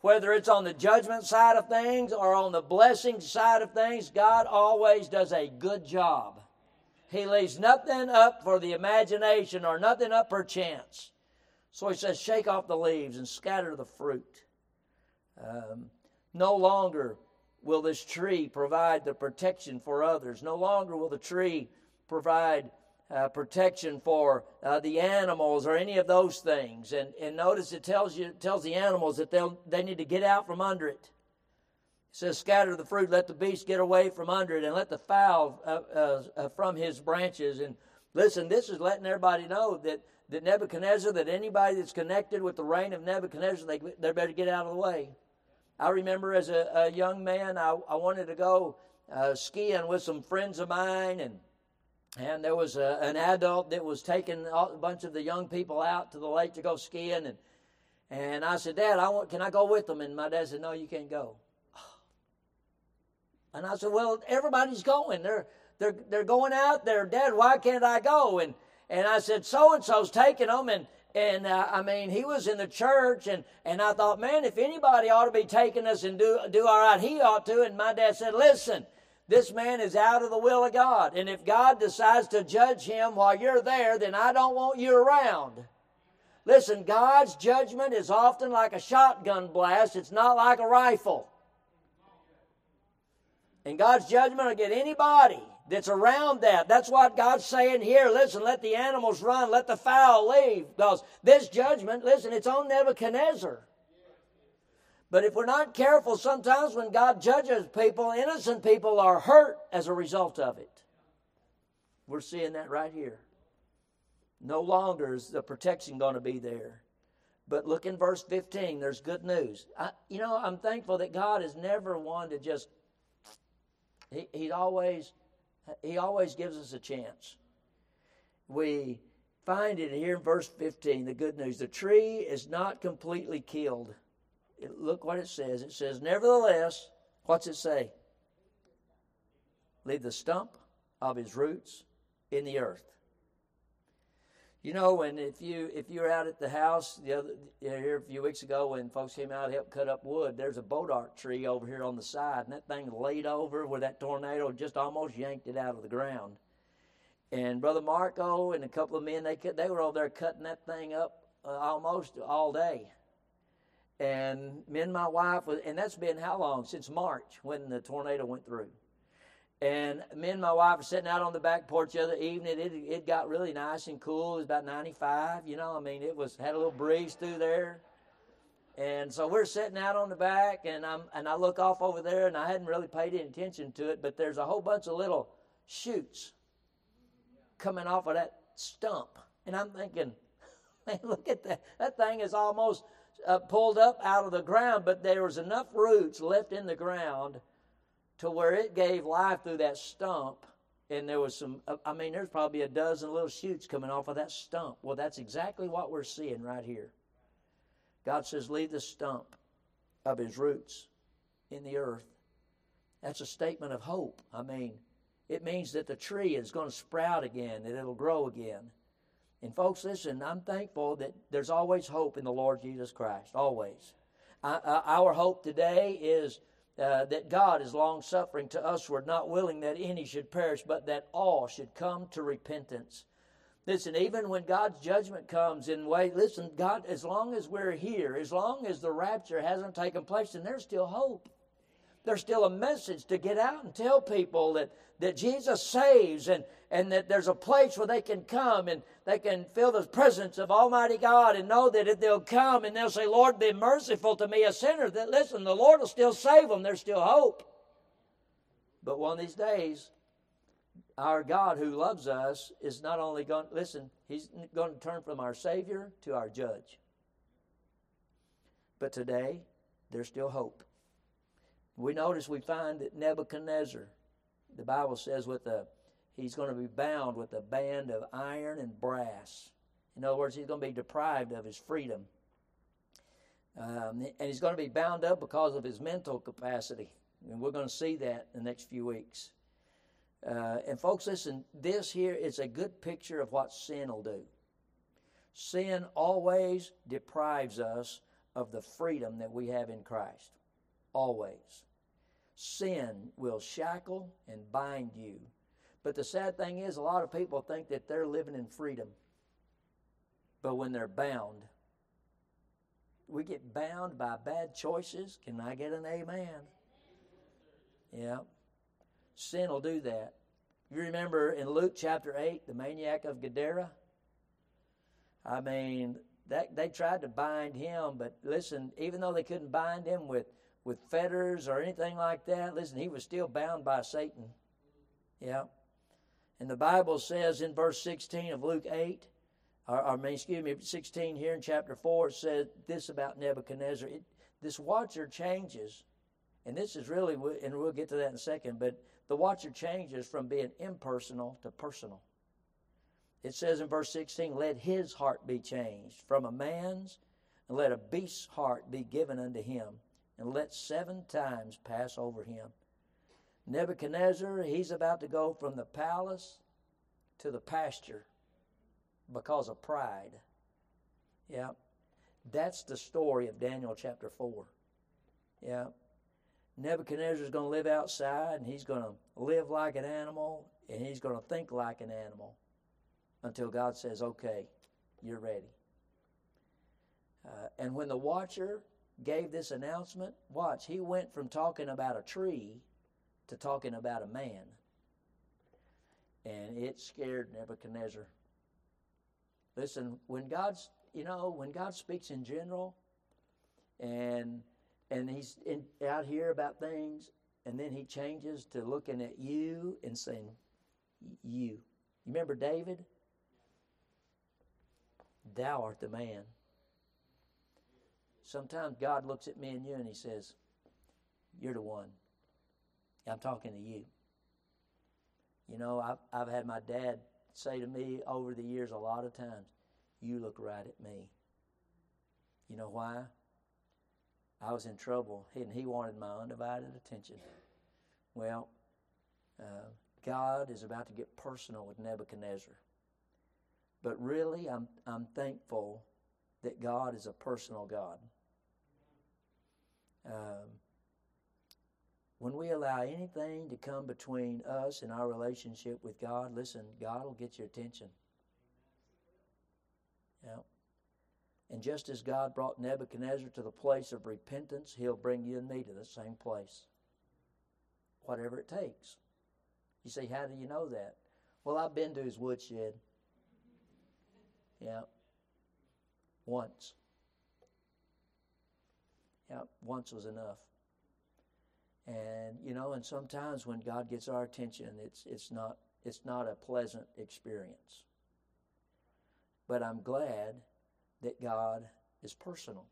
Whether it's on the judgment side of things or on the blessing side of things, God always does a good job. He leaves nothing up for the imagination or nothing up for chance. So he says, shake off the leaves and scatter the fruit. Um, no longer will this tree provide the protection for others. No longer will the tree provide uh, protection for uh, the animals or any of those things. And, and notice it tells you tells the animals that they they need to get out from under it says, Scatter the fruit, let the beast get away from under it, and let the fowl uh, uh, uh, from his branches. And listen, this is letting everybody know that, that Nebuchadnezzar, that anybody that's connected with the reign of Nebuchadnezzar, they, they better get out of the way. I remember as a, a young man, I, I wanted to go uh, skiing with some friends of mine, and and there was a, an adult that was taking a bunch of the young people out to the lake to go skiing, and and I said, Dad, I want, can I go with them? And my dad said, No, you can't go. And I said, Well, everybody's going. They're they're, they're going out, they're dead. Why can't I go? And, and I said, so and so's taking them. And, and uh, I mean, he was in the church, and, and I thought, man, if anybody ought to be taking us and do, do all right, he ought to. And my dad said, listen, this man is out of the will of God. And if God decides to judge him while you're there, then I don't want you around. Listen, God's judgment is often like a shotgun blast, it's not like a rifle. And God's judgment will get anybody that's around that. That's what God's saying here. Listen, let the animals run, let the fowl leave. Because this judgment, listen, it's on Nebuchadnezzar. But if we're not careful, sometimes when God judges people, innocent people are hurt as a result of it. We're seeing that right here. No longer is the protection going to be there. But look in verse 15, there's good news. I, you know, I'm thankful that God is never one to just, he, he always, he always gives us a chance. We find it here in verse 15, the good news. The tree is not completely killed. It, look what it says. It says, Nevertheless, what's it say? Leave the stump of his roots in the earth. You know, when if you if you were out at the house the other you know, here a few weeks ago when folks came out to help cut up wood, there's a bodark tree over here on the side, and that thing laid over where that tornado just almost yanked it out of the ground. And brother Marco and a couple of men they they were over there cutting that thing up uh, almost all day. And me and my wife was, and that's been how long since March when the tornado went through. And me and my wife were sitting out on the back porch the other evening. It, it got really nice and cool. It was about 95, you know. I mean, it was had a little breeze through there. And so we're sitting out on the back, and I'm and I look off over there, and I hadn't really paid any attention to it, but there's a whole bunch of little shoots coming off of that stump, and I'm thinking, (laughs) man, look at that. That thing is almost uh, pulled up out of the ground, but there was enough roots left in the ground to where it gave life through that stump. And there was some, I mean, there's probably a dozen little shoots coming off of that stump. Well, that's exactly what we're seeing right here. God says, Leave the stump of his roots in the earth. That's a statement of hope. I mean, it means that the tree is going to sprout again, that it'll grow again. And folks, listen, I'm thankful that there's always hope in the Lord Jesus Christ. Always. Uh, our hope today is uh, that God is long suffering to usward, not willing that any should perish, but that all should come to repentance. Listen, even when God's judgment comes in way, listen, God, as long as we're here, as long as the rapture hasn't taken place, then there's still hope there's still a message to get out and tell people that, that Jesus saves and, and that there's a place where they can come and they can feel the presence of Almighty God and know that if they'll come and they'll say, Lord, be merciful to me, a sinner, that listen, the Lord will still save them. There's still hope. But one of these days, our God who loves us is not only going, listen, He's going to turn from our Savior to our Judge. But today, there's still hope. We notice we find that Nebuchadnezzar, the Bible says, with a he's going to be bound with a band of iron and brass. In other words, he's going to be deprived of his freedom. Um, and he's going to be bound up because of his mental capacity. And we're going to see that in the next few weeks. Uh, and folks, listen, this here is a good picture of what sin will do. Sin always deprives us of the freedom that we have in Christ. Always sin will shackle and bind you. But the sad thing is, a lot of people think that they're living in freedom. But when they're bound, we get bound by bad choices. Can I get an amen? Yeah. Sin will do that. You remember in Luke chapter 8, the maniac of Gadara? I mean, that, they tried to bind him, but listen, even though they couldn't bind him with with fetters or anything like that. Listen, he was still bound by Satan. Yeah. And the Bible says in verse 16 of Luke 8, or, or excuse me, 16 here in chapter 4, it says this about Nebuchadnezzar. It, this watcher changes, and this is really, and we'll get to that in a second, but the watcher changes from being impersonal to personal. It says in verse 16, let his heart be changed from a man's, and let a beast's heart be given unto him and let seven times pass over him. Nebuchadnezzar, he's about to go from the palace to the pasture because of pride. Yeah. That's the story of Daniel chapter 4. Yeah. Nebuchadnezzar's going to live outside and he's going to live like an animal and he's going to think like an animal until God says, okay, you're ready. Uh, and when the watcher gave this announcement, watch, he went from talking about a tree to talking about a man. And it scared Nebuchadnezzar. Listen, when God's, you know, when God speaks in general and and he's in, out here about things and then he changes to looking at you and saying you. You remember David? Thou art the man. Sometimes God looks at me and you and he says, You're the one. I'm talking to you. You know, I've, I've had my dad say to me over the years a lot of times, You look right at me. You know why? I was in trouble and he wanted my undivided attention. Well, uh, God is about to get personal with Nebuchadnezzar. But really, I'm, I'm thankful that God is a personal God. Um, when we allow anything to come between us and our relationship with God, listen, God will get your attention. Yeah. And just as God brought Nebuchadnezzar to the place of repentance, he'll bring you and me to the same place. Whatever it takes. You say, how do you know that? Well, I've been to his woodshed. Yeah. Once. Yeah, once was enough. And you know, and sometimes when God gets our attention, it's it's not it's not a pleasant experience. But I'm glad that God is personal.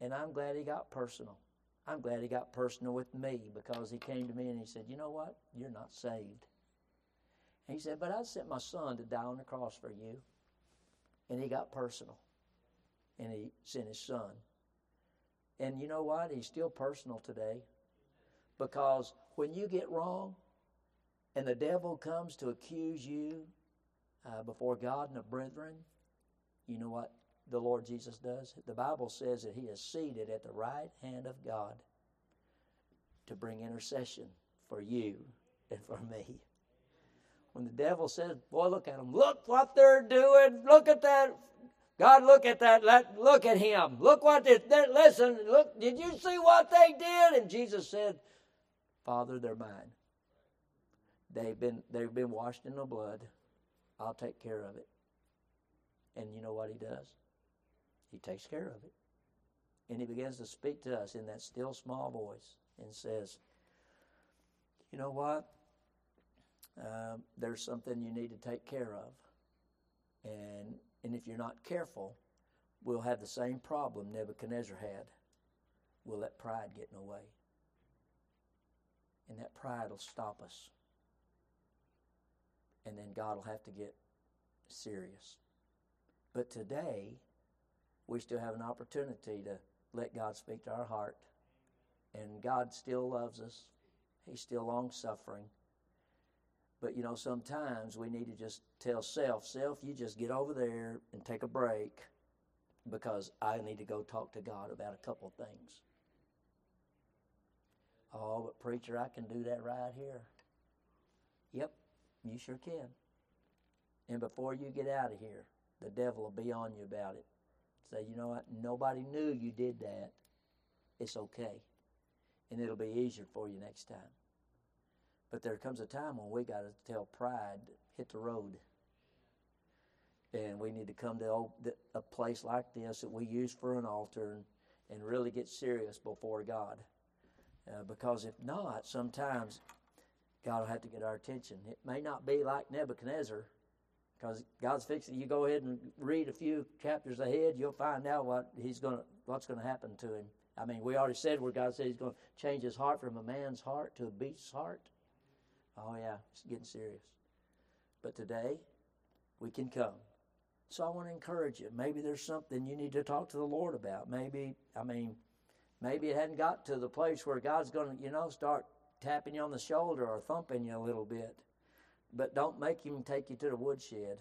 And I'm glad he got personal. I'm glad he got personal with me because he came to me and he said, You know what? You're not saved. And he said, But I sent my son to die on the cross for you. And he got personal. And he sent his son. And you know what? He's still personal today. Because when you get wrong and the devil comes to accuse you uh, before God and the brethren, you know what the Lord Jesus does? The Bible says that he is seated at the right hand of God to bring intercession for you and for me. When the devil says, Boy, look at them. Look what they're doing. Look at that. God, look at that. Let, look at him. Look what they, listen. Look, did you see what they did? And Jesus said, Father, they're mine. They've been, they've been washed in the blood. I'll take care of it. And you know what he does? He takes care of it. And he begins to speak to us in that still small voice and says, You know what? Um, there's something you need to take care of. And, and if you're not careful, we'll have the same problem Nebuchadnezzar had. We'll let pride get in the way and that pride will stop us. And then God will have to get serious. But today, we still have an opportunity to let God speak to our heart. And God still loves us, He's still long suffering. But you know, sometimes we need to just tell self, self, you just get over there and take a break because I need to go talk to God about a couple things. Oh, but preacher, I can do that right here. Yep, you sure can. And before you get out of here, the devil will be on you about it. Say, you know what? Nobody knew you did that. It's okay. And it'll be easier for you next time. But there comes a time when we got to tell pride, hit the road. And we need to come to a place like this that we use for an altar and, really get serious before God. Uh, because if not, sometimes God will have to get our attention. It may not be like Nebuchadnezzar, because God's fixing. You go ahead and read a few chapters ahead, you'll find out what he's going to, what's going to happen to him. I mean, we already said where God said He's going to change his heart from a man's heart to a beast's heart. Oh yeah, it's getting serious. But today, we can come. So I want to encourage you. Maybe there's something you need to talk to the Lord about. Maybe, I mean, maybe it hadn't got to the place where God's going to, you know, start tapping you on the shoulder or thumping you a little bit. But don't make him take you to the woodshed.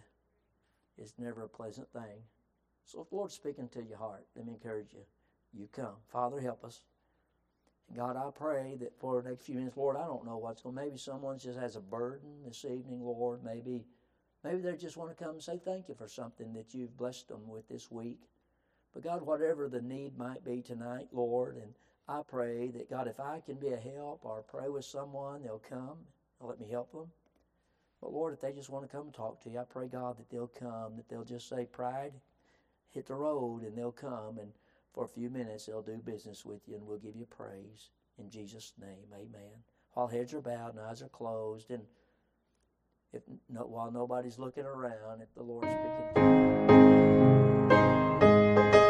It's never a pleasant thing. So if the Lord's speaking to your heart, let me encourage you. You come. Father, help us. God, I pray that for the next few minutes, Lord, I don't know what's going. Maybe someone just has a burden this evening, Lord. Maybe, maybe they just want to come and say thank you for something that you've blessed them with this week. But God, whatever the need might be tonight, Lord, and I pray that God, if I can be a help or pray with someone, they'll come. They'll let me help them. But Lord, if they just want to come and talk to you, I pray God that they'll come. That they'll just say, "Pride, hit the road," and they'll come and for a few minutes. They'll do business with you, and we'll give you praise in Jesus' name. Amen. While heads are bowed and eyes are closed, and if no, while nobody's looking around, if the Lord's speaking. to you.